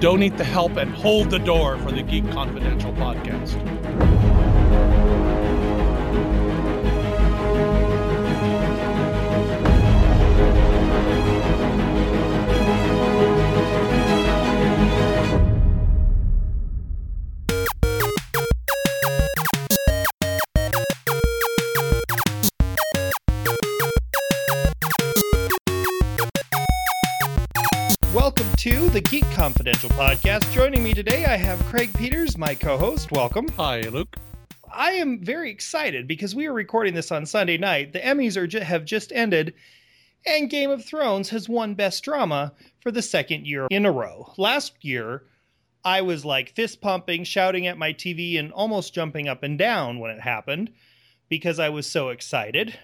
donate the help, and hold the door for the Geek Confidential podcast. Confidential podcast. Joining me today, I have Craig Peters, my co host. Welcome. Hi, Luke. I am very excited because we are recording this on Sunday night. The Emmys are have just ended, and Game of Thrones has won Best Drama for the second year in a row. Last year, I was like fist pumping, shouting at my TV, and almost jumping up and down when it happened because I was so excited.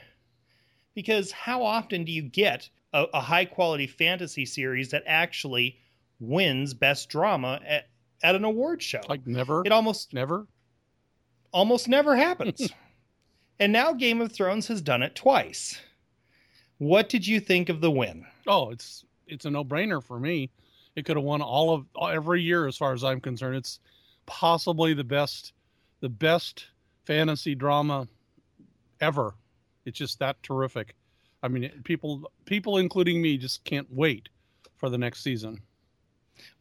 Because how often do you get a, a high quality fantasy series that actually wins Best Drama at, at an award show? Like never, it almost never. almost never happens. and now Game of Thrones has done it twice. What did you think of the win? Oh, it's it's a no brainer for me. It could have won all of every year, as far as I'm concerned. It's possibly the best, the best fantasy drama ever. It's just that terrific. I mean, people, people, including me, just can't wait for the next season.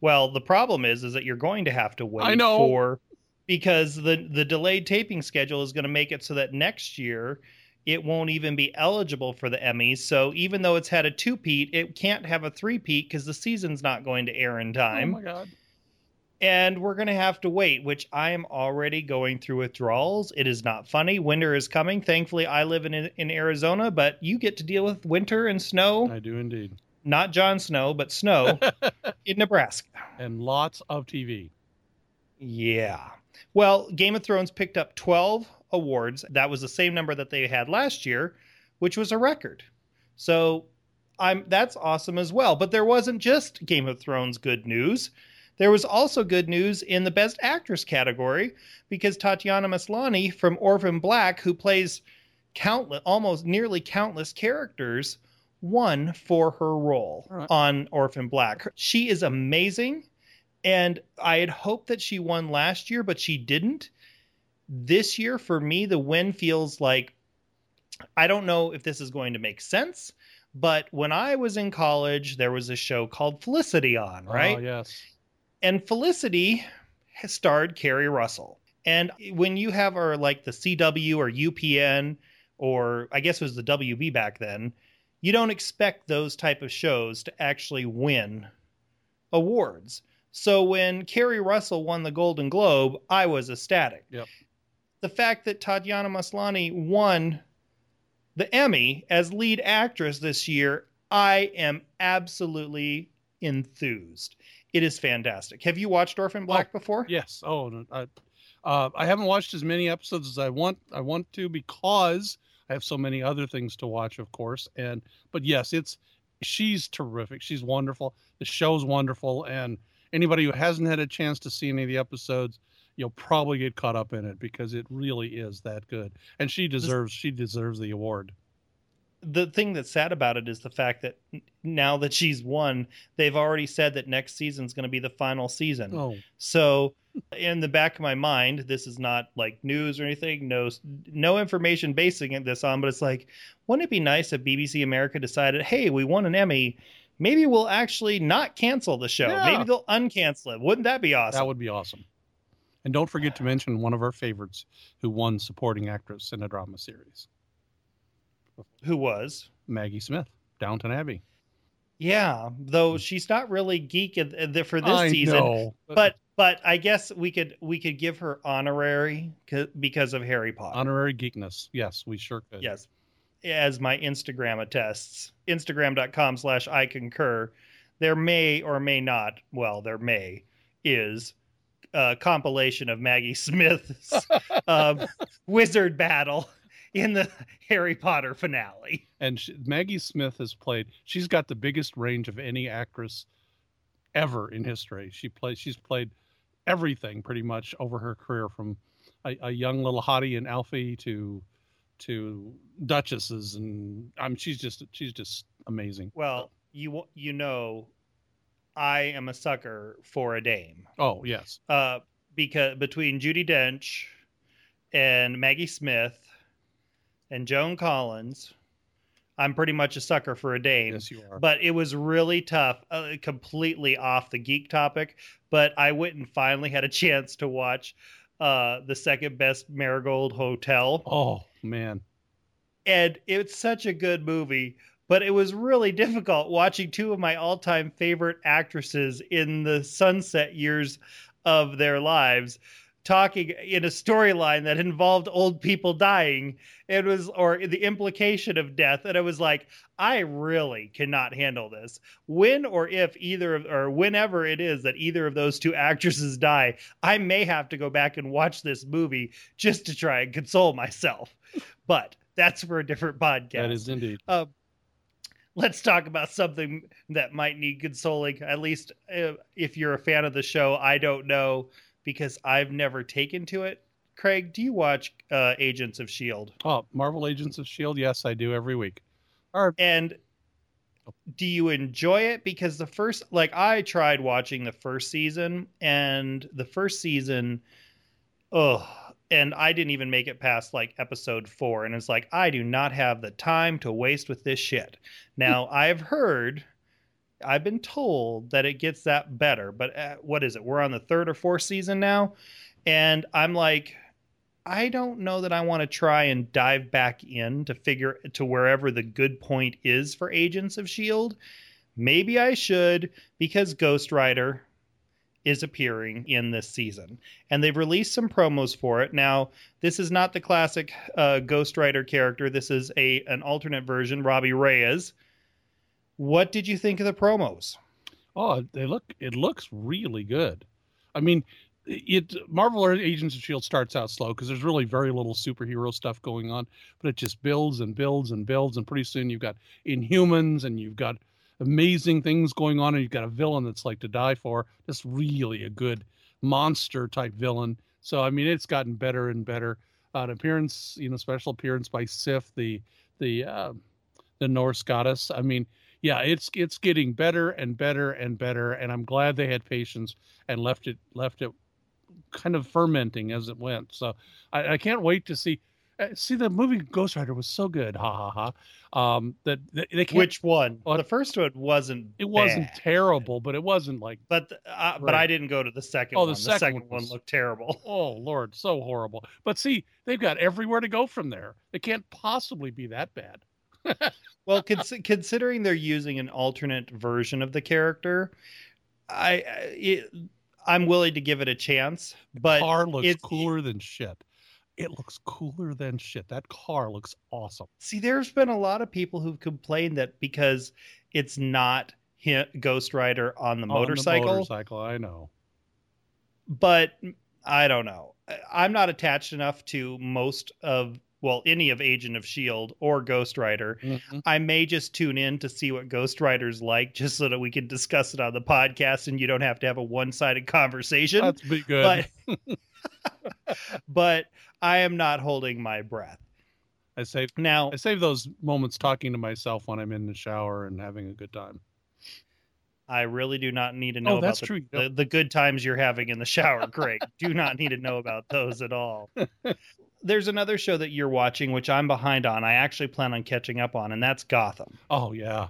Well, the problem is is that you're going to have to wait I know. for because the the delayed taping schedule is going to make it so that next year it won't even be eligible for the Emmys. So even though it's had a two-peat, it can't have a three-peat because the season's not going to air in oh time. Oh my god! and we're going to have to wait, which I am already going through withdrawals. It is not funny. Winter is coming. Thankfully, I live in in Arizona, but you get to deal with winter and snow. I do indeed, Not Jon Snow, but snow in Nebraska. and lots of TV. Yeah. Well, Game of Thrones picked up 12 awards. That was the same number that they had last year, which was a record. So, I'm that's awesome as well. But there wasn't just Game of Thrones good news. There was also good news in the Best Actress category because Tatiana Maslany from Orphan Black, who plays countless, almost nearly countless characters, won for her role right. on Orphan Black. She is amazing, and I had hoped that she won last year, but she didn't. This year, for me, the win feels like I don't know if this is going to make sense, but when I was in college, there was a show called Felicity on, oh, right? Oh yes. and Felicity has starred Keri Russell. And when you have our like the CW or UPN or I guess it was the WB back then, you don't expect those type of shows to actually win awards. So when Keri Russell won the Golden Globe, I was ecstatic. Yep. The fact that Tatiana Maslany won the Emmy as lead actress this year, I am absolutely enthused. It is fantastic. Have you watched Orphan Black before? Yes. Oh, I, uh, I haven't watched as many episodes as I want. I want to because I have so many other things to watch, of course. And but yes, it's she's terrific. She's wonderful. The show's wonderful, and anybody who hasn't had a chance to see any of the episodes, you'll probably get caught up in it because it really is that good. And she deserves she deserves the award. The thing that's sad about it is the fact that now that she's won, they've already said that next season's going to be the final season. Oh, So, in the back of my mind, this is not like news or anything. No, no information basing this on, but it's like, wouldn't it be nice if BBC America decided, hey, we won an Emmy, maybe we'll actually not cancel the show. Yeah. Maybe they'll uncancel it. Wouldn't that be awesome? that would be awesome. And don't forget to mention one of our favorites who won supporting actress in a drama series. Who was? Maggie Smith, Downton Abbey. Yeah, though she's not really geek in- in the- for this I season. know, but but I guess we could we could give her honorary because of Harry Potter. honorary geekness. Yes, we sure could. yes, as my Instagram attests, Instagram.com slash I concur. There may or may not, well, there may is a compilation of Maggie Smith's um, wizard battle in the Harry Potter finale. And she, Maggie Smith has played. She's got the biggest range of any actress ever in history. She plays. She's played everything pretty much over her career, from a, a young little hottie in Alfie to to duchesses, and I'm. she's just she's just amazing. Well, you you know, I am a sucker for a dame. Oh yes. Uh, because between Judi Dench and Maggie Smith and Joan Collins, I'm pretty much a sucker for a dame. Yes, you are. But it was really tough, uh, completely off the geek topic. But I went and finally had a chance to watch uh, the second best Marigold Hotel. oh man. and it's such a good movie but it was really difficult watching two of my all-time favorite actresses in the sunset years of their lives talking in a storyline that involved old people dying. It was or the implication of death. And it was like i really cannot handle this. When or if either of or whenever it is that either of those two actresses die i may have to go back and watch this movie just to try and console myself. But that's for a different podcast. That is indeed. uh, let's talk about something that might need consoling. At least uh, if you're a fan of the show, I don't know because I've never taken to it. Craig, do you watch uh, Agents of Shield? Oh, Marvel Agents of Shield. Yes, I do every week. And do you enjoy it? Because the first, like, I tried watching the first season, and the first season, oh, and I didn't even make it past like episode four. And it's like, I do not have the time to waste with this shit. Now, I've heard, I've been told that it gets that better, but uh, what is it? We're on the third or fourth season now. And I'm like, I don't know that I want to try and dive back in to figure to wherever the good point is for Agents of Shield. Maybe I should because Ghost Rider is appearing in this season, and they've released some promos for it. Now, this is not the classic uh, Ghost Rider character. This is a an alternate version, Robbie Reyes. What did you think of the promos? Oh, they look. It looks really good. I mean, it Marvel or Agents of Shield starts out slow because there's really very little superhero stuff going on, but it just builds and builds and builds, and pretty soon you've got Inhumans and you've got amazing things going on, and you've got a villain that's like to die for. Just really a good monster type villain. So I mean, it's gotten better and better. Uh, an appearance, you know, special appearance by Sif, the the uh, the Norse goddess. I mean, yeah, it's it's getting better and better and better, and I'm glad they had patience and left it left it kind of fermenting as it went. So I, I can't wait to see. uh, See the movie Ghost Rider was so good, ha ha ha. Um, that they, they can't. Which one? Well, the first one wasn't. it wasn't bad. terrible, but it wasn't like But uh, but I didn't go to the second Oh, one. the The second second, one one looked terrible. oh lord, so horrible. But see, they've got everywhere to go from there. It can't possibly be that bad. Well, cons- considering they're using an alternate version of the character, I it, I'm willing to give it a chance. But car looks cooler than shit. It looks cooler than shit. That car looks awesome. see, there's been a lot of people who've complained that because it's not hi- Ghost Rider on the On the motorcycle, motorcycle, I know. but I don't know. I'm not attached enough to most of well any of Agent of Shield or Ghost Rider Mhm. I may just tune in to see what Ghost Rider's like, just so that we can discuss it on the podcast, and you don't have to have a one-sided conversation. That's be good. but, but I am not holding my breath I save now. I save those moments talking to myself when I'm in the shower and having a good time. I really do not need to know Oh, about the, true. The, the good times you're having in the shower, Greg. do not need to know about those at all. There's another show that you're watching, which I'm behind on. I actually plan on catching up on, and that's Gotham. Oh yeah,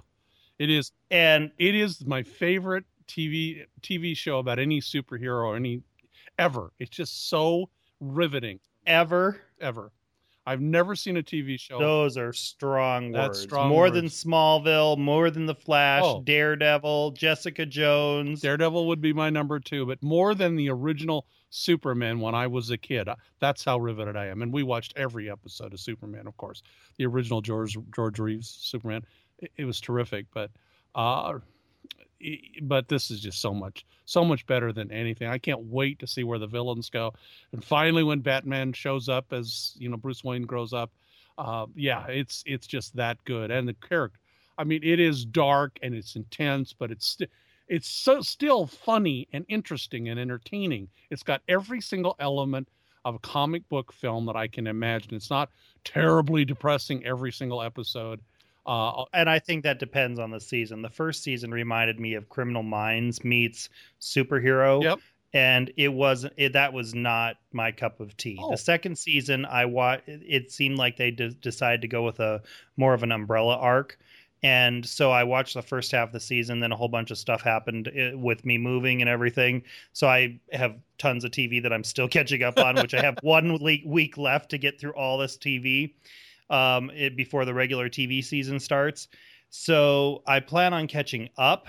it is. And It is my favorite TV TV show about any superhero or any ever. It's just so riveting. ever Ever. I've never seen a TV show. Those are strong That's words. strong more words. than Smallville, more than The Flash, Oh. Daredevil, Jessica Jones. Daredevil would be my number two, but more than the original Superman when I was a kid. That's how riveted I am. And we watched every episode of Superman, of course. The original George George Reeves Superman. It, it was terrific, but uh but this is just so much so much better than anything. I can't wait to see where the villains go. And finally when Batman shows up as, you know, Bruce Wayne grows up, uh yeah, it's it's just that good and the character I mean, it is dark and it's intense, but it's st- it's so still funny and interesting and entertaining. It's got every single element of a comic book film that I can imagine. It's not terribly depressing every single episode. Uh, and I think that depends on the season. The first season reminded me of Criminal Minds meets superhero. Yep. And it was it, that was not my cup of tea. Oh. The second season, I wa- it seemed like they de- decided to go with a more of an umbrella arc, and so I watched the first half of the season. Then a whole bunch of stuff happened eh, with me moving and everything. So I have tons of TV that I'm still catching up on, which I have one week left to get through all this TV um, it, before the regular TV season starts. So I plan on catching up.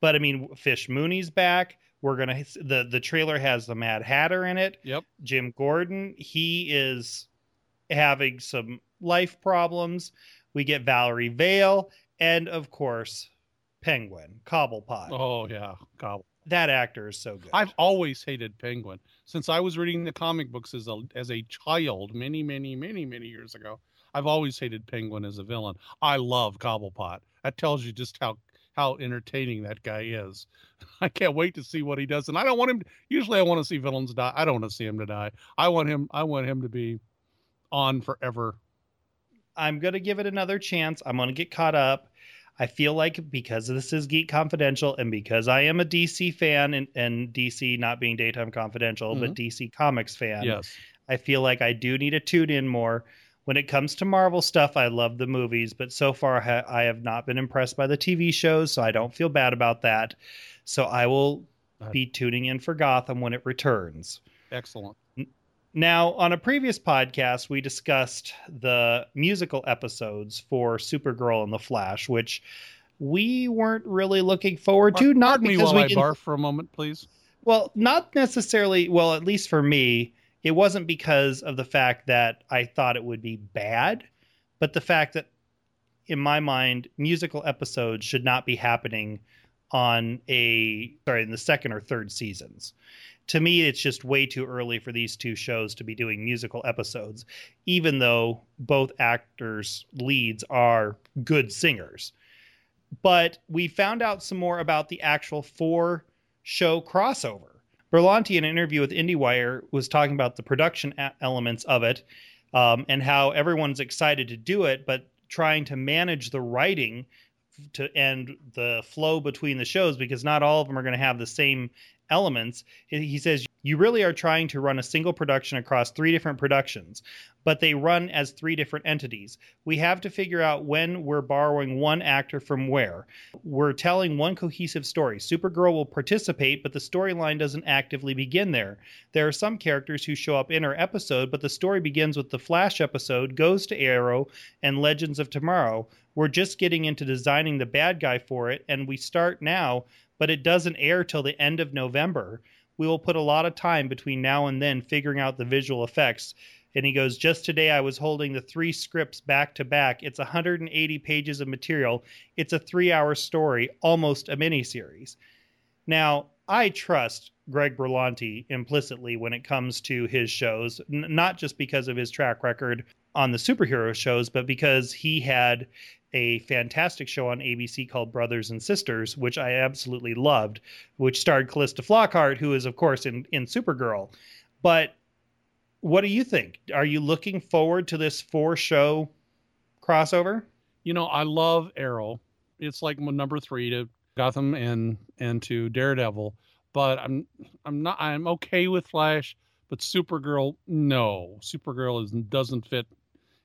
But I mean, Fish Mooney's back. We're gonna the the trailer has the Mad Hatter in it. Yep. Jim Gordon. He is having some life problems. We get Valerie Vale, and of course, Penguin Cobblepot. oh yeah, God. That actor is so good. I've always hated Penguin since I was reading the comic books as a as a child many many many many years ago. I've always hated Penguin as a villain. I love Cobblepot. That tells you just how how entertaining that guy is. I can't wait to see what he does. And I don't want him. To, usually, I want to see villains die. I don't want to see him to die. I want him. I want him to be on forever. I'm gonna give it another chance. I'm gonna get caught up. I feel like because this is Geek Confidential and because I am a DC fan and, and DC not being Daytime Confidential, but mm-hmm. DC Comics fan, Yes. I feel like I do need to tune in more. When it comes to Marvel stuff, I love the movies, but so far ha- I have not been impressed by the TV shows, so I don't feel bad about that. So I will be tuning in for Gotham when it returns. Excellent. Now, on a previous podcast, we discussed the musical episodes for Supergirl and the Flash, which we weren't really looking forward to. Not Pardon me because while we I barf for a moment, please. well, not necessarily. Well, at least for me, it wasn't because of the fact that I thought it would be bad, but the fact that, in my mind, musical episodes should not be happening on a sorry in the second or third seasons. To me, it's just way too early for these two shows to be doing musical episodes, even though both actors leads are good singers. But we found out some more about the actual four show crossover. Berlanti, in an interview with IndieWire, was talking about the production elements of it um, and how everyone's excited to do it, but trying to manage the writing to and the flow between the shows because not all of them are going to have the same elements. He says you really are trying to run a single production across three different productions, but they run as three different entities. We have to figure out when we're borrowing one actor from where. We're telling one cohesive story. Supergirl will participate, but the storyline doesn't actively begin there. There are some characters who show up in her episode, but the story begins with the Flash episode, goes to Arrow, and Legends of Tomorrow. We're just getting into designing the bad guy for it, and we start now, but it doesn't air till the end of November. We will put a lot of time between now and then figuring out the visual effects. And he goes, Just today I was holding the three scripts back to back. It's 180 pages of material. It's a three hour story, almost a miniseries. Now, I trust Greg Berlanti implicitly when it comes to his shows, n- not just because of his track record on the superhero shows, but because he had a fantastic show on ABC called Brothers and Sisters, which I absolutely loved, which starred Calista Flockhart, who is, of course, in, in Supergirl. But what do you think? Are you looking forward to this four show crossover? You know, I love Arrow. It's like number three to Gotham and and to Daredevil. But I'm I'm not I'm okay with Flash, but Supergirl, no. Supergirl is doesn't fit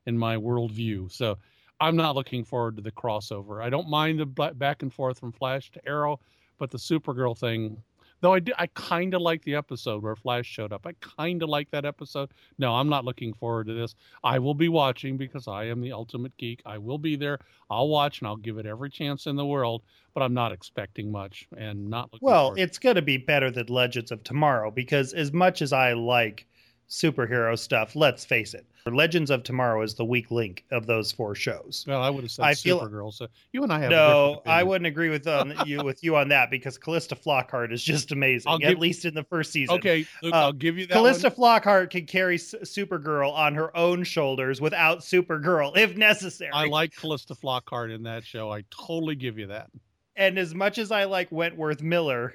in my worldview. So I'm not looking forward to the crossover. I don't mind the back and forth from Flash to Arrow, but the Supergirl thing, though I did, I kind of like the episode where Flash showed up. I kind of like that episode. No, I'm not looking forward to this. I will be watching because I am the ultimate geek. I will be there. I'll watch and I'll give it every chance in the world, but I'm not expecting much and not looking Well, it's going to be better than Legends of Tomorrow because as much as I like superhero stuff, let's face it, Legends of Tomorrow is the weak link of those four shows. well, I would have said I feel- Supergirl. So you and I have No, I wouldn't agree with um, you with you on that because Calista Flockhart is just amazing. I'll at give- least in the first season. Okay, Luke, Uh, I'll give you that. Calista one. Flockhart can carry S- Supergirl on her own shoulders without Supergirl if necessary. I like Calista Flockhart in that show. I totally give you that. and as much as I like Wentworth Miller,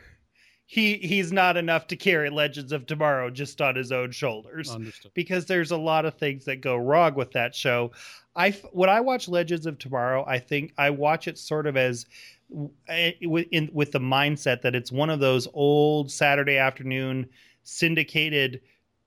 he he's not enough to carry Legends of Tomorrow just on his own shoulders. Understood. Because there's a lot of things that go wrong with that show. I when I watch Legends of Tomorrow, I think I watch it sort of as eh, in, with the mindset that it's one of those old Saturday afternoon syndicated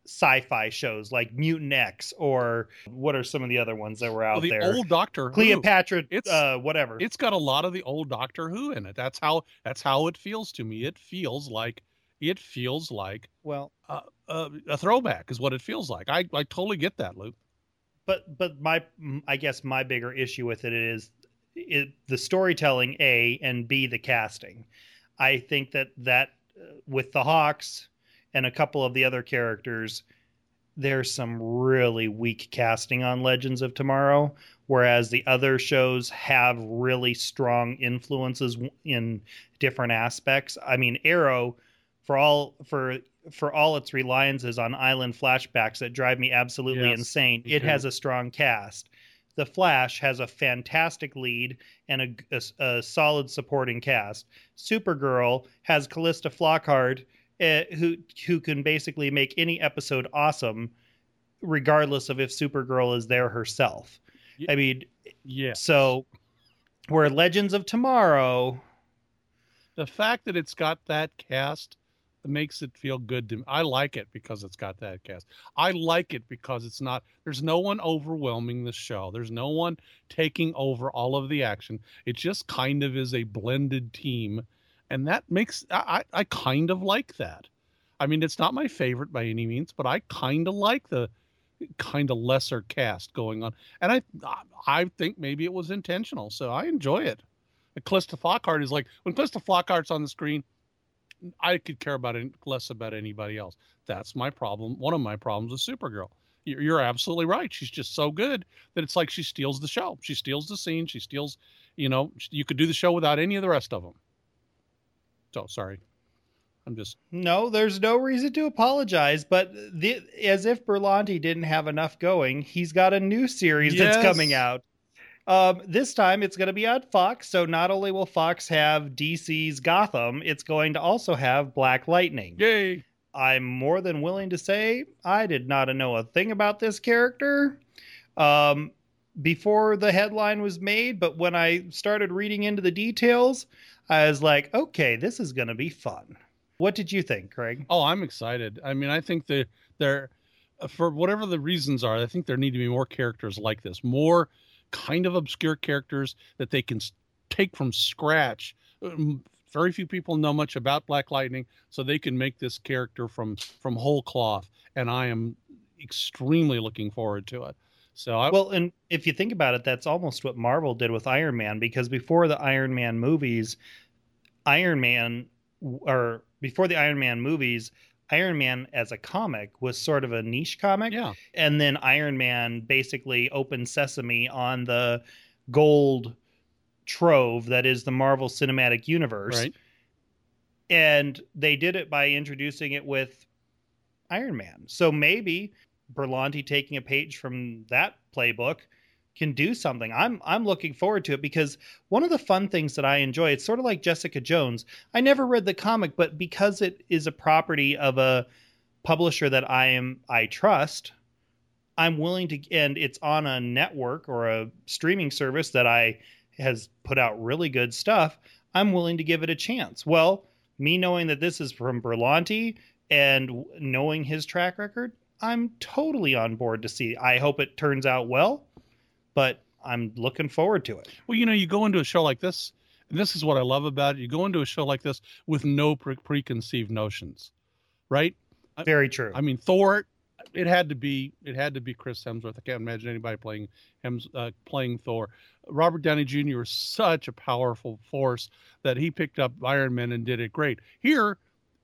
sci-fi shows like Mutant X or what are some of the other ones that were out well, the there? Old Doctor Cleopatra, it's uh, whatever. It's got a lot of the old Doctor Who in it. That's how that's how it feels to me. It feels like it feels like well uh, uh, a throwback is what it feels like. I I totally get that, Luke. But but my I guess my bigger issue with it is it, the storytelling a and b the casting. I think that that uh, with the Hawks and a couple of the other characters, there's some really weak casting on Legends of Tomorrow, whereas the other shows have really strong influences in different aspects. I mean, Arrow, for all for for all its reliances on island flashbacks that drive me absolutely yes, insane, it has a strong cast. The Flash has a fantastic lead and a, a, a solid supporting cast. Supergirl has Calista Flockhart uh, who who can basically make any episode awesome, regardless of if Supergirl is there herself. I mean, yeah. So, where Legends of Tomorrow, the fact that it's got that cast makes it feel good to me. I like it because it's got that cast. I like it because it's not there's no one overwhelming the show. There's no one taking over all of the action. It just kind of is a blended team and that makes I, I kind of like that. I mean, it's not my favorite by any means, but I kind of like the kind of lesser cast going on, and I I think maybe it was intentional, so I enjoy it. And Flockhart is like when Calista Flockhart's on the screen, I could care about less about anybody else. That's my problem. One of my problems with Supergirl. You're absolutely right. She's just so good that it's like she steals the show. She steals the scene. She steals, you know, you could do the show without any of the rest of them. So sorry. I'm just no. There's no reason to apologize, but the, as if Berlanti didn't have enough going, he's got a new series yes. that's coming out. Um, this time it's going to be on Fox. So not only will Fox have DC's Gotham, it's going to also have Black Lightning. Yay! I'm more than willing to say I did not know a thing about this character um, before the headline was made, but when I started reading into the details, I was like, okay, this is going to be fun. What did you think, Craig? Oh, I'm excited. I mean, I think that there, for whatever the reasons are, I think there need to be more characters like this, more kind of obscure characters that they can take from scratch. Um, very few people know much about Black Lightning, so they can make this character from from whole cloth, and I am extremely looking forward to it. So I, well, and if you think about it, that's almost what Marvel did with Iron Man because before the Iron Man movies, Iron Man or before the Iron Man movies, Iron Man as a comic was sort of a niche comic. Yeah. And then Iron Man basically opened sesame on the gold trove that is the Marvel Cinematic Universe. Right. And they did it by introducing it with Iron Man. So maybe Berlanti taking a page from that playbook can do something. I'm I'm looking forward to it because one of the fun things that I enjoy, it's sort of like Jessica Jones. I never read the comic, but because it is a property of a publisher that I am I trust, I'm willing to and it's on a network or a streaming service that I has put out really good stuff, I'm willing to give it a chance. Well, me knowing that this is from Berlanti and knowing his track record, I'm totally on board to see. I hope it turns out well, but I'm looking forward to it. Well, you know, you go into a show like this, and this is what I love about it. You go into a show like this with no pre- preconceived notions, right? Very true. I mean, Thor. It had to be. It had to be Chris Hemsworth. I can't imagine anybody playing Hems uh, playing Thor. Robert Downey Jr. was such a powerful force that he picked up Iron Man and did it great. Here,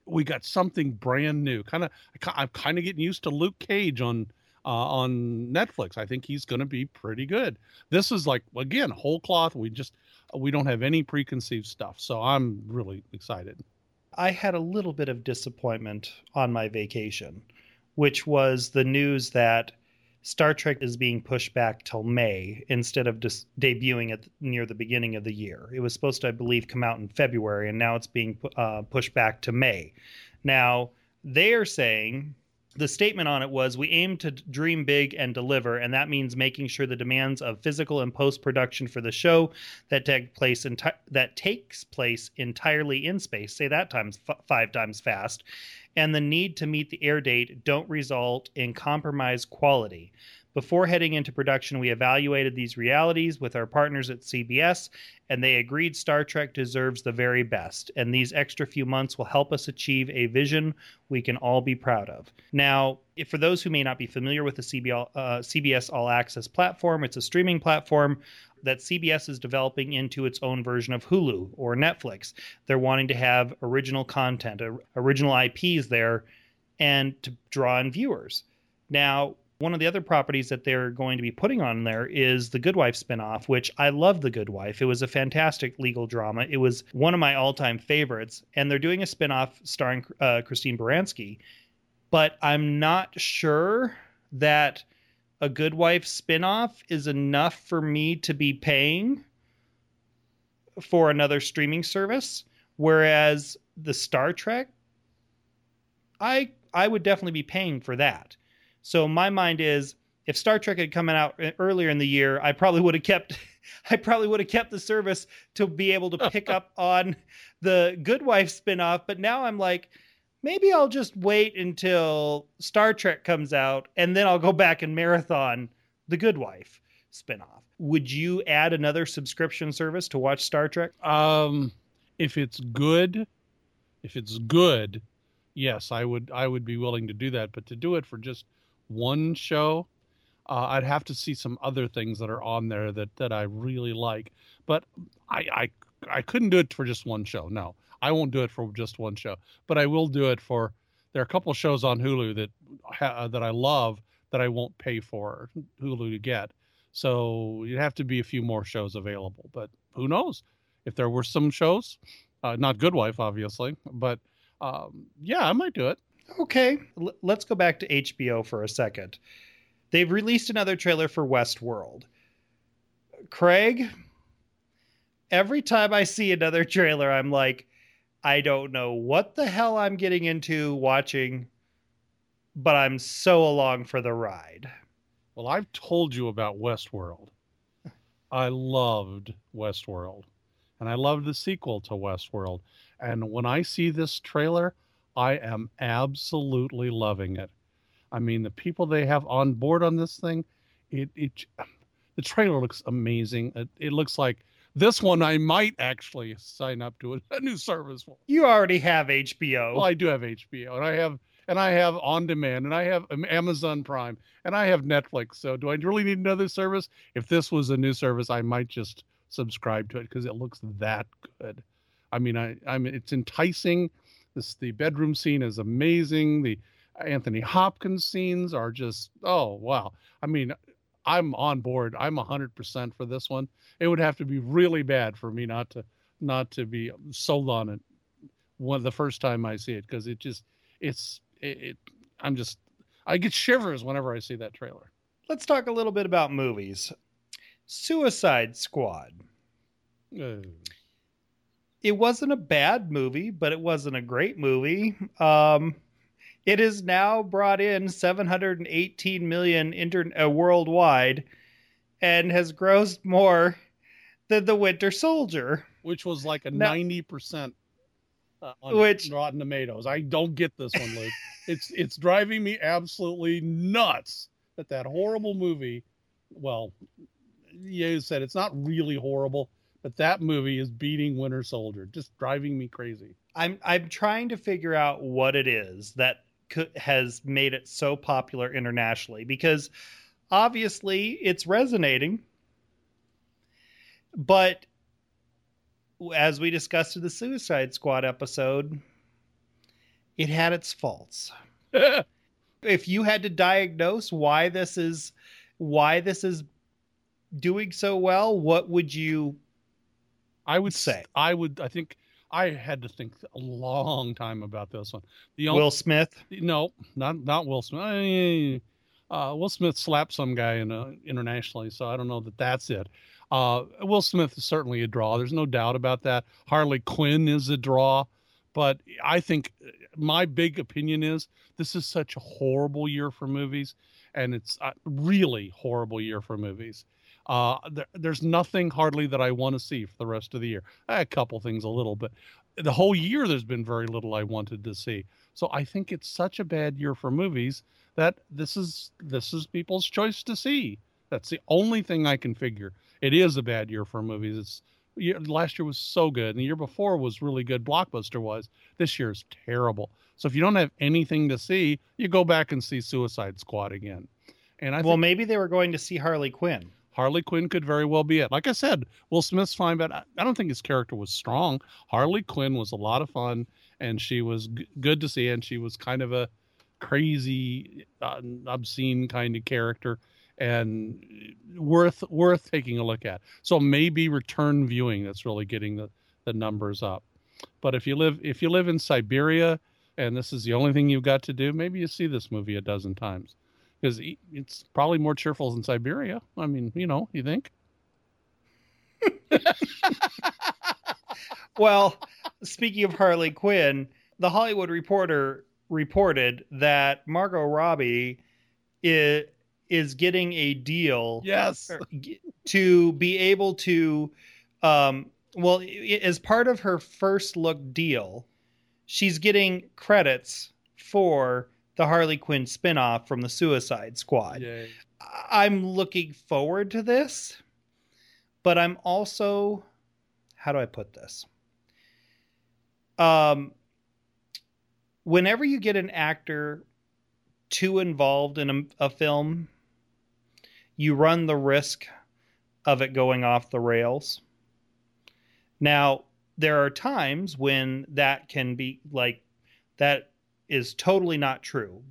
we got something brand new. Kind of, I'm kind of getting used to Luke Cage on uh, on Netflix. I think he's going to be pretty good. This is like again whole cloth. We just we don't have any preconceived stuff, so I'm really excited. I had a little bit of disappointment on my vacation, which was the news that Star Trek is being pushed back till May instead of just debuting at near the beginning of the year. It was supposed to, I believe, come out in February, and now it's being uh, pushed back to May. Now they are saying the statement on it was we aim to dream big and deliver and that means making sure the demands of physical and post production for the show that take place enti- that takes place entirely in space say that times f- 5 times fast and the need to meet the air date don't result in compromised quality before heading into production, we evaluated these realities with our partners at CBS, and they agreed Star Trek deserves the very best. And these extra few months will help us achieve a vision we can all be proud of. Now, for those who may not be familiar with the CBL, uh, CBS All Access platform, it's a streaming platform that CBS is developing into its own version of Hulu or Netflix. They're wanting to have original content, original IPs there, and to draw in viewers. Now, one of the other properties that they're going to be putting on there is the Good Wife spinoff, which I love The Good Wife. It was a fantastic legal drama. It was one of my all time favorites. And they're doing a spinoff starring uh, Christine Baranski. But I'm not sure that a Good Wife spinoff is enough for me to be paying for another streaming service. Whereas the Star Trek, I I would definitely be paying for that. So my mind is if Star Trek had come out earlier in the year, I probably would have kept I probably would have kept the service to be able to pick up on the Good Wife spinoff, but now I'm like maybe I'll just wait until Star Trek comes out and then I'll go back and marathon the Good Wife spinoff. Would you add another subscription service to watch Star Trek? Um if it's good, if it's good, yes, I would I would be willing to do that, but to do it for just one show, uh, I'd have to see some other things that are on there that that I really like. But I I I couldn't do it for just one show. No, I won't do it for just one show. But I will do it for. There are a couple shows on Hulu that ha, that I love that I won't pay for Hulu to get. So you'd have to be a few more shows available. But who knows if there were some shows, uh, not Good Wife, obviously, but um, yeah, I might do it. Okay, L- let's go back to HBO for a second. They've released another trailer for Westworld. Craig, every time I see another trailer, I'm like, I don't know what the hell I'm getting into watching, but I'm so along for the ride. Well, I've told you about Westworld. I loved Westworld, and I loved the sequel to Westworld. And when I see this trailer, I am absolutely loving it. I mean, the people they have on board on this thing, it it the trailer looks amazing. It, it looks like this one I might actually sign up to a, a new service for. You already have HBO. Well, I do have HBO, and I have and I have on demand, and I have um, Amazon Prime, and I have Netflix. So, do I really need another service? If this was a new service, I might just subscribe to it because it looks that good. I mean, I I mean, it's enticing. This the bedroom scene is amazing. The Anthony Hopkins scenes are just oh wow. I mean, I'm on board. I'm hundred percent for this one. It would have to be really bad for me not to not to be sold on it one the first time I see it because it just it's it, it, I'm just I get shivers whenever I see that trailer. Let's talk a little bit about movies. Suicide Squad. Uh it wasn't a bad movie, but it wasn't a great movie. Um, it has now brought in 718 million inter- uh, worldwide and has grossed more than The Winter Soldier, which was like a now, 90% uh, on which, Rotten Tomatoes. I don't get this one, Luke. it's it's driving me absolutely nuts that that horrible movie. Well, you said it's not really horrible but that movie is beating Winter Soldier, just driving me crazy. I'm I'm trying to figure out what it is that could, has made it so popular internationally because obviously it's resonating, but as we discussed in the Suicide Squad episode, it had its faults. if you had to diagnose why this is why this is doing so well, what would you I would say I would. I think I had to think a long time about this one. The only, Will Smith? No, not not Will Smith. Uh, Will Smith slapped some guy in, uh, internationally, so I don't know that that's it. Uh, Will Smith is certainly a draw. There's no doubt about that. Harley Quinn is a draw, but I think my big opinion is this is such a horrible year for movies, and it's a really horrible year for movies. Uh, there, there's nothing hardly that I want to see for the rest of the year. A couple things, a little, but the whole year there's been very little I wanted to see. So I think it's such a bad year for movies that this is this is people's choice to see. That's the only thing I can figure. It is a bad year for movies. It's last year was so good, and the year before was really good. Blockbuster was. This year is terrible. So if you don't have anything to see, you go back and see Suicide Squad again. And I well, maybe they were going to see Harley Quinn. Harley Quinn could very well be it. Like I said, Will Smith's fine, but I don't think his character was strong. Harley Quinn was a lot of fun, and she was g- good to see, and she was kind of a crazy, uh, obscene kind of character, and worth worth taking a look at. So maybe return viewing that's really getting the, the numbers up. But if you live if you live in Siberia and this is the only thing you've got to do, maybe you see this movie a dozen times because it's probably more cheerful than Siberia. I mean, you know, you think? well, speaking of Harley Quinn, the Hollywood Reporter reported that Margot Robbie is is getting a deal. Yes. To be able to, um, well, as part of her first look deal, she's getting credits for the Harley Quinn spinoff from the Suicide Squad. Yay. I'm looking forward to this, but I'm also how do I put this? Um whenever you get an actor too involved in a, a film, you run the risk of it going off the rails. Now, there are times when that can be like that is totally not true.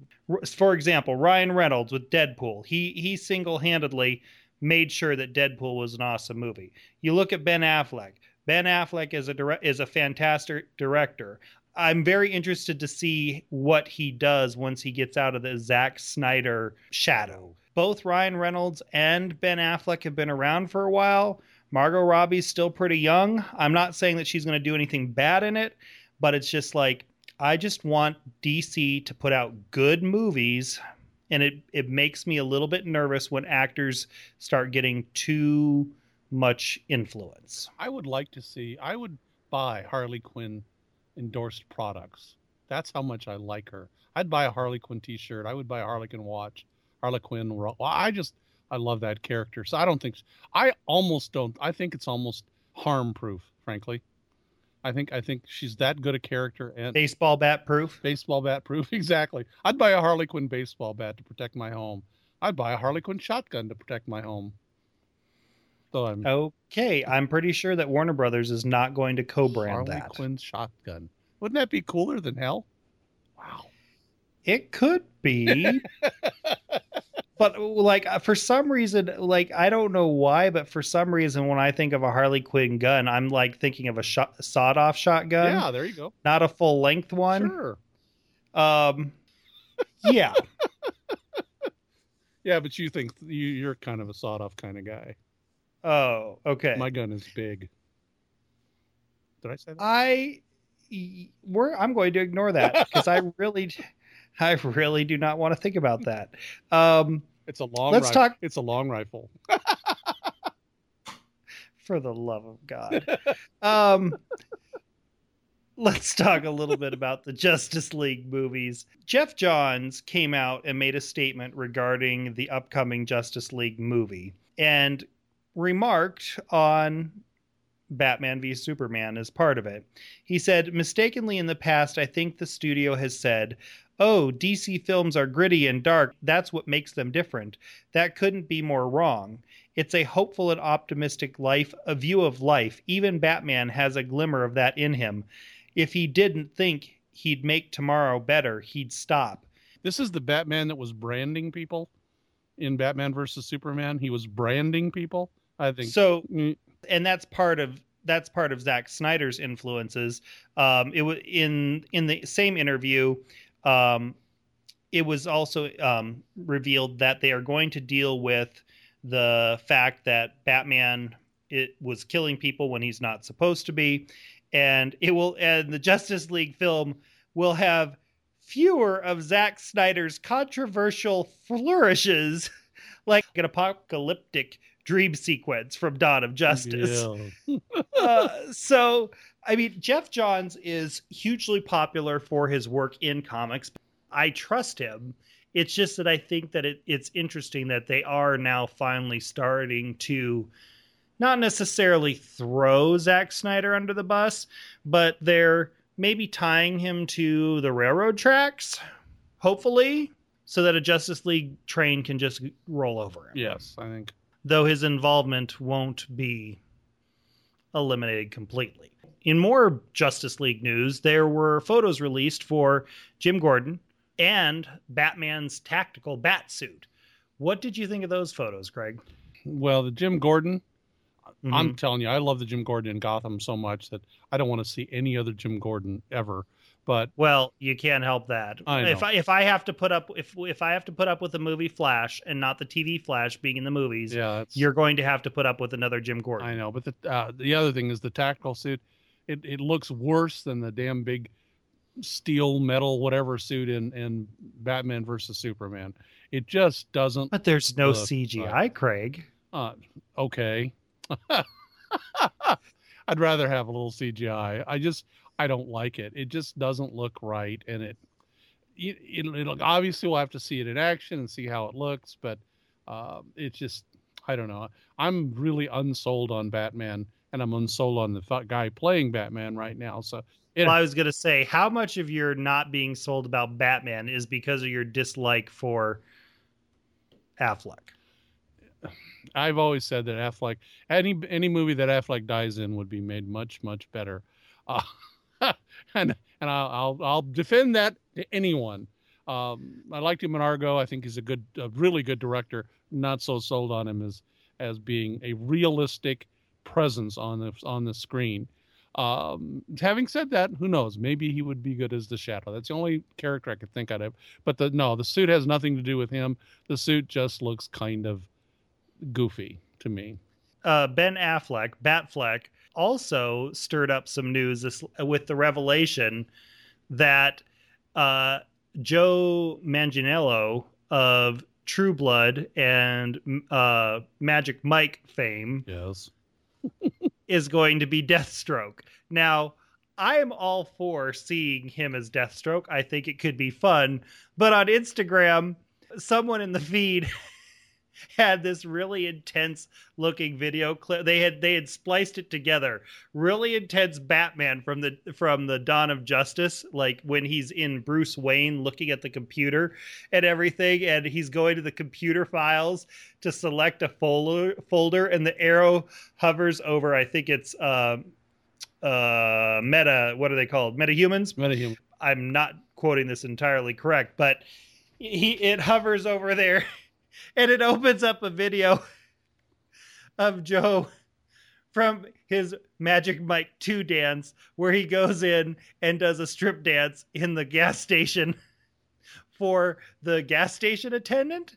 For example, Ryan Reynolds with Deadpool, he he single-handedly made sure that Deadpool was an awesome movie. You look at Ben Affleck. Ben Affleck is a dire- is a fantastic director. I'm very interested to see what he does once he gets out of the Zack Snyder shadow. Both Ryan Reynolds and Ben Affleck have been around for a while. Margot Robbie's still pretty young. I'm not saying that she's going to do anything bad in it, but it's just like I just want DC to put out good movies and it it makes me a little bit nervous when actors start getting too much influence. I would like to see I would buy Harley Quinn endorsed products. That's how much I like her. I'd buy a Harley Quinn t-shirt. I would buy a Harley Quinn watch. Harley Quinn. Well, I just I love that character. So I don't think I almost don't. I think it's almost harm proof, frankly. I think I think she's that good a character and baseball bat proof. Baseball bat proof, exactly. I'd buy a Harley Quinn baseball bat to protect my home. I'd buy a Harley Quinn shotgun to protect my home. So I'm okay. I'm pretty sure that Warner Brothers is not going to co-brand Harley that. Harley Quinn shotgun. Wouldn't that be cooler than hell? Wow. It could be. but like uh, for some reason, like I don't know why, but for some reason, when I think of a Harley Quinn gun, I'm like thinking of a shot, sawed-off shotgun. Yeah, there you go. Not a full length one. Sure. Um, yeah. yeah, but you think you, are kind of a sawed-off kind of guy. Oh, okay. My gun is big. Did I say that? I, we're. I'm going to ignore that because I really, I really do not want to think about that. Um, it's a long. Let's talk. It's a long rifle. For the love of God. um, let's talk a little bit about the Justice League movies. Geoff Johns came out and made a statement regarding the upcoming Justice League movie and remarked on Batman v Superman as part of it. He said, Mistakenly in the past, I think the studio has said, oh, DC films are gritty and dark. That's what makes them different. That couldn't be more wrong. It's a hopeful and optimistic life, a view of life. Even Batman has a glimmer of that in him. If he didn't think he'd make tomorrow better, he'd stop. This is the Batman that was branding people in Batman versus Superman. He was branding people. I think so. Mm. And that's part of that's part of Zack Snyder's influences. Um, it was in in the same interview um, it was also um, revealed that they are going to deal with the fact that Batman it was killing people when he's not supposed to be, and it will and the Justice League film will have fewer of Zack Snyder's controversial flourishes, like an apocalyptic dream sequence from Dawn of Justice. Yeah. uh, so, I mean, Geoff Johns is hugely popular for his work in comics. I trust him. It's just that I think that it, it's interesting that they are now finally starting to not necessarily throw Zack Snyder under the bus, but they're maybe tying him to the railroad tracks, hopefully, so that a Justice League train can just roll over him. Yes, I think. Though his involvement won't be eliminated completely. In more Justice League news, there were photos released for Jim Gordon and Batman's tactical bat suit. What did you think of those photos, Craig? Well, the Jim Gordon, mm-hmm. I'm telling you, I love the Jim Gordon in Gotham so much that I don't want to see any other Jim Gordon ever. But well, you can't help that. I if I if I have to put up if if I have to put up with the movie Flash and not the TV Flash being in the movies, yeah, you're going to have to put up with another Jim Gordon. I know, but the uh, the other thing is the tactical suit. It it looks worse than the damn big steel metal whatever suit in in Batman versus Superman. It just doesn't. But there's no CGI. Craig. Uh, okay. I'd rather have a little CGI. I just I don't like it. It just doesn't look right, and it it, it, it obviously we'll have to see it in action and see how it looks, but uh, it just I don't know. I'm really unsold on Batman, and I'm unsold on the guy playing Batman right now. So well, I was gonna say, how much of your not being sold about Batman is because of your dislike for Affleck? I've always said that Affleck, any any movie that Affleck dies in would be made much much better, uh, and and I'll, I'll, I'll defend that to anyone. Um, I liked him in Argo. I think he's a good, a really good director. Not so sold on him as as being a realistic presence on the on the screen. Um, having said that, who knows? Maybe he would be good as the Shadow. That's the only character I could think of. But the no, the suit has nothing to do with him. The suit just looks kind of goofy to me. Uh, ben Affleck, Batfleck, also stirred up some news this, with the revelation that uh, Joe Manganiello of True Blood and uh, Magic Mike fame, yes, is going to be Deathstroke. Now, I am all for seeing him as Deathstroke. I think it could be fun. But on Instagram, someone in the feed had this really intense looking video clip. They had they had spliced it together. Really intense Batman from the from the Dawn of Justice, like when he's in Bruce Wayne looking at the computer and everything, and he's going to the computer files to select a folder folder, and the arrow hovers over. I think it's uh, uh, meta. What are they called? Metahumans. Metahumans. I'm not quoting this entirely correct, but he it hovers over there and it opens up a video of Joe from his Magic Mike 2 dance where he goes in and does a strip dance in the gas station for the gas station attendant.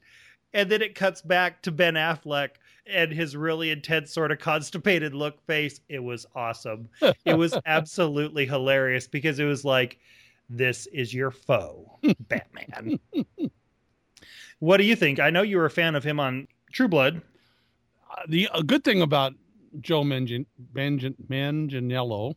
And then it cuts back to Ben Affleck and his really intense, sort of constipated look face. It was awesome. it was absolutely hilarious because it was like, this is your foe, Batman. What do you think? I know you were a fan of him on True Blood. Uh, the good thing about Joe Mangan, Mangan, Manganiello,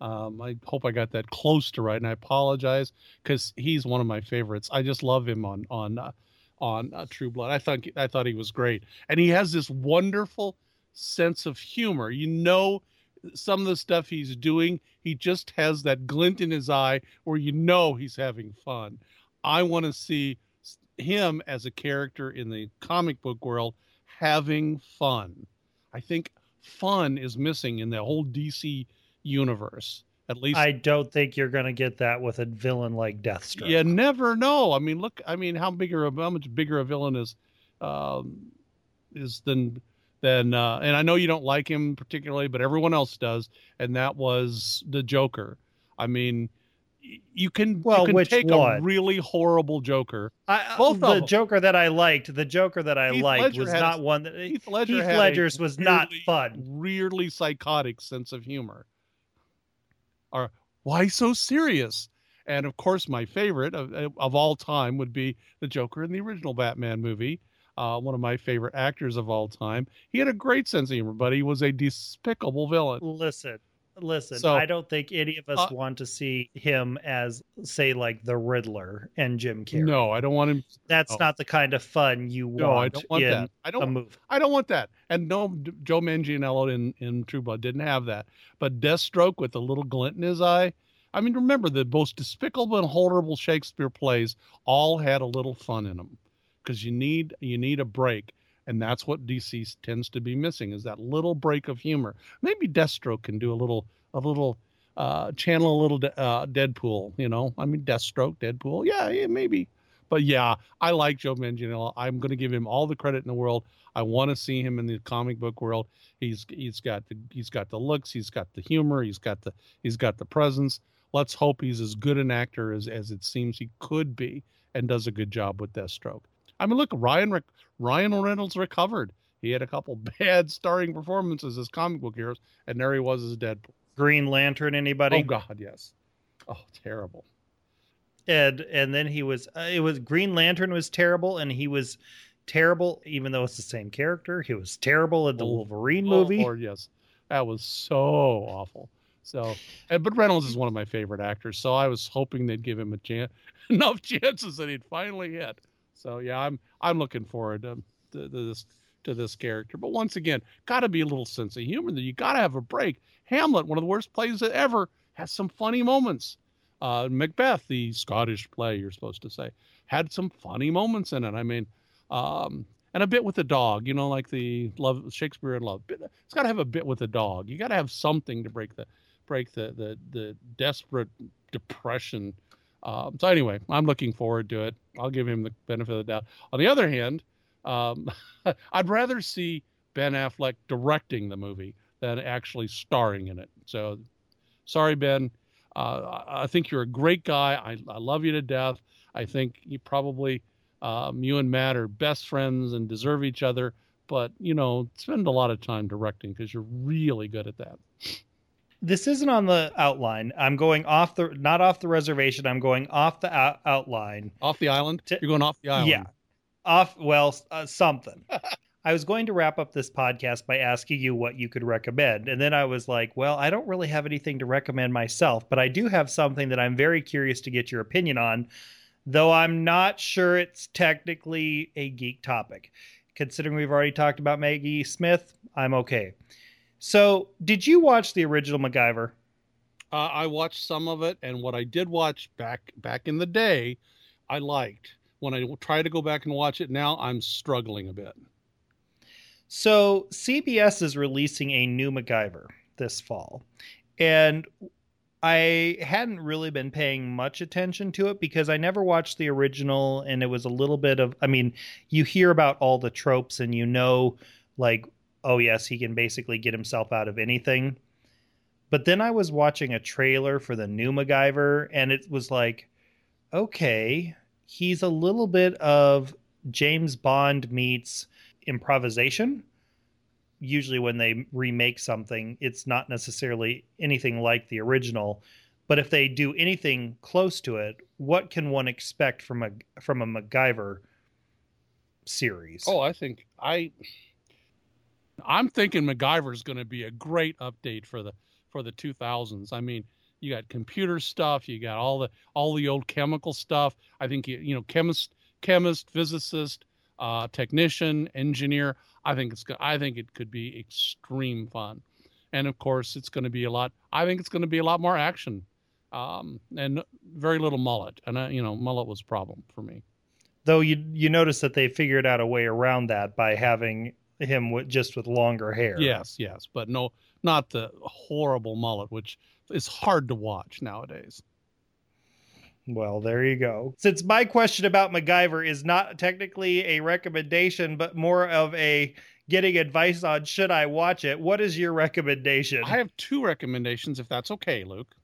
um, I hope I got that close to right, and I apologize because he's one of my favorites. I just love him on on uh, on uh, True Blood. I thought I thought he was great, and he has this wonderful sense of humor. You know, some of the stuff he's doing, he just has that glint in his eye where you know he's having fun. I want to see him as a character in the comic book world having fun. I think fun is missing in the whole DC universe. At least I don't think you're going to get that with a villain like Deathstroke. You never know. I mean, look. I mean, how bigger, how much bigger a villain is, um, is than than. Uh, and I know you don't like him particularly, but everyone else does. And that was the Joker. I mean, you can Well, you can which take one? a really horrible Joker. I, Both of the. Joker that I liked, the Joker that I Heath liked Ledger was had not one that Heath Ledger Heath Ledger's was not fun. weirdly psychotic sense of humor. Or why so serious? And of course, my favorite of, of all time would be the Joker in the original Batman movie. Uh, one of my favorite actors of all time. He had a great sense of humor, but he was a despicable villain. Listen, listen. So- I don't think any of us Uh, want to see him as, say, like the Riddler and Jim Carrey. No, I don't want him. that's no. not the kind of fun you want, No, I don't want that. I don't. movie. I don't want that. And no, Joe Manganiello in in True Blood didn't have that. But Deathstroke with a little glint in his eye. I mean, remember the most despicable and horrible Shakespeare plays all had a little fun in them, because you need you need a break, and that's what DC tends to be missing is that little break of humor. Maybe Deathstroke can do a little a little uh, channel a little de- uh, Deadpool. You know, I mean Deathstroke, Deadpool. Yeah, yeah, maybe. But yeah, I like Joe Manganiello. I'm going to give him all the credit in the world. I want to see him in the comic book world. He's he's got the he's got the looks, he's got the humor, he's got the he's got the presence. Let's hope he's as good an actor as as it seems he could be, and does a good job with Deathstroke. I mean, look, Ryan Ryan Reynolds recovered. He had a couple bad starring performances as comic book heroes, and there he was as Deadpool. Green Lantern, anybody? Oh God, yes. Oh, terrible. and and then he was uh, it was Green Lantern was terrible and he was terrible even though it's the same character he was terrible in the Oh, Wolverine Oh, movie Lord, yes, that was so awful. So, and, but Reynolds is one of my favorite actors, so I was hoping they'd give him a chance, enough chances that he'd finally hit. So yeah, I'm I'm looking forward to, to, to this to this character. But once again, got to be a little sense of humor. That you got to have a break. Hamlet, one of the worst plays ever, has some funny moments. Uh, Macbeth, the Scottish play, you're supposed to say, had some funny moments in it. I mean, um, and a bit with the dog, you know, like the love Shakespeare in Love. It's got to have a bit with the dog. You got to have something to break the break the the the desperate depression. Um, so anyway, I'm looking forward to it. I'll give him the benefit of the doubt. On the other hand, um, I'd rather see Ben Affleck directing the movie than actually starring in it. So, sorry, Ben. Uh, I think you're a great guy. I, I love you to death. I think you probably, um, you and Matt are best friends and deserve each other. But you know, spend a lot of time directing because you're really good at that. This isn't on the outline. I'm going off the not off the reservation. I'm going off the out- outline. Off the island, T- you're going off the island. yeah. Off well uh, something. I was going to wrap up this podcast by asking you what you could recommend and then i was like well i don't really have anything to recommend myself but i do have something that i'm very curious to get your opinion on though i'm not sure it's technically a geek topic. Considering we've already talked about maggie smith i'm okay so did you watch the original macgyver Uh, I watched some of it, and what I did watch back back in the day, I liked. When I try to go back and watch it now, I'm struggling a bit. So CBS is releasing a new MacGyver this fall. And I hadn't really been paying much attention to it because I never watched the original and it was a little bit of I mean, you hear about all the tropes and you know like oh yes, he can basically get himself out of anything. But then I was watching a trailer for the new MacGyver and it was like okay, he's a little bit of James Bond meets improvisation. Usually, when they remake something, it's not necessarily anything like the original. But if they do anything close to it, what can one expect from a from a MacGyver series? Oh, I think I. I'm thinking MacGyver's going to be a great update for the for the 2000s. I mean, you got computer stuff, you got all the all the old chemical stuff. I think you you know chemist, chemist, physicist, uh, technician, engineer. I think it's I think it could be extreme fun, and of course it's going to be a lot. I think it's going to be a lot more action, um, and very little mullet. And uh, you know, mullet was a problem for me. Though you you notice that they figured out a way around that by having him with, just with longer hair. Yes, yes, but no, not the horrible mullet, which is hard to watch nowadays. Well, there you go. Since my question about MacGyver is not technically a recommendation, but more of a getting advice on should I watch it, what is your recommendation? I have two recommendations, if that's okay, Luke.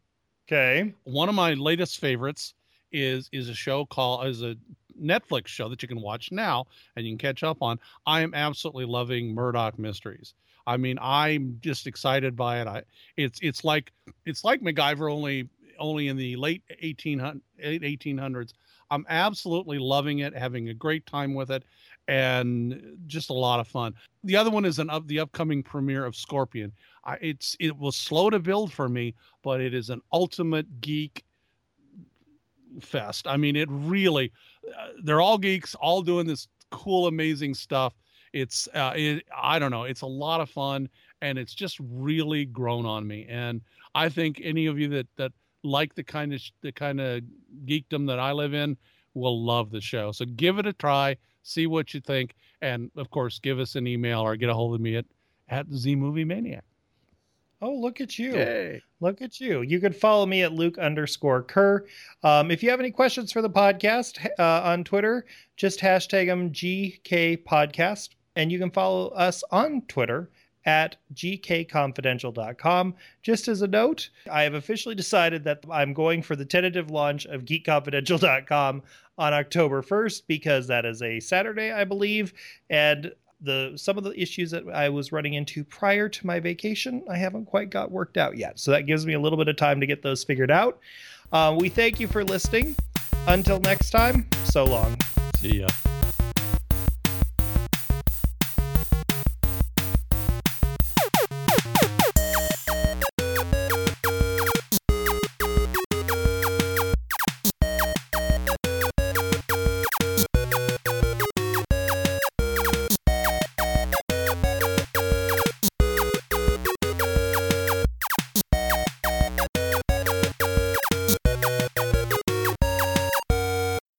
Okay. One of my latest favorites is is a show called is a Netflix show that you can watch now and you can catch up on. I am absolutely loving Murdoch Mysteries. I mean, I'm just excited by it. I it's it's like it's like MacGyver only only in the late 1800 1800s. I'm absolutely loving it, having a great time with it, and just a lot of fun. The other one is an up the upcoming premiere of Scorpion. I, it's it was slow to build for me, but it is an ultimate geek fest. I mean, it really uh, they're all geeks, all doing this cool, amazing stuff. It's uh, it, I don't know, it's a lot of fun, and it's just really grown on me. And I think any of you that that like the kind of the kind of geekdom that I live in will love the show. So give it a try, see what you think, and of course, give us an email or get a hold of me at at Z Movie Maniac. Oh, look at you. Yay. Look at you. You can follow me at Luke underscore Kerr. Um, if you have any questions for the podcast uh, on Twitter, just hashtag them GK Podcast. And you can follow us on Twitter at gkconfidential.com. Just as a note, I have officially decided that I'm going for the tentative launch of geekconfidential.com on October 1st because that is a Saturday, I believe. And the some of the issues that I was running into prior to my vacation, I haven't quite got worked out yet. So that gives me a little bit of time to get those figured out. Uh, we thank you for listening. Until next time, so long. See ya.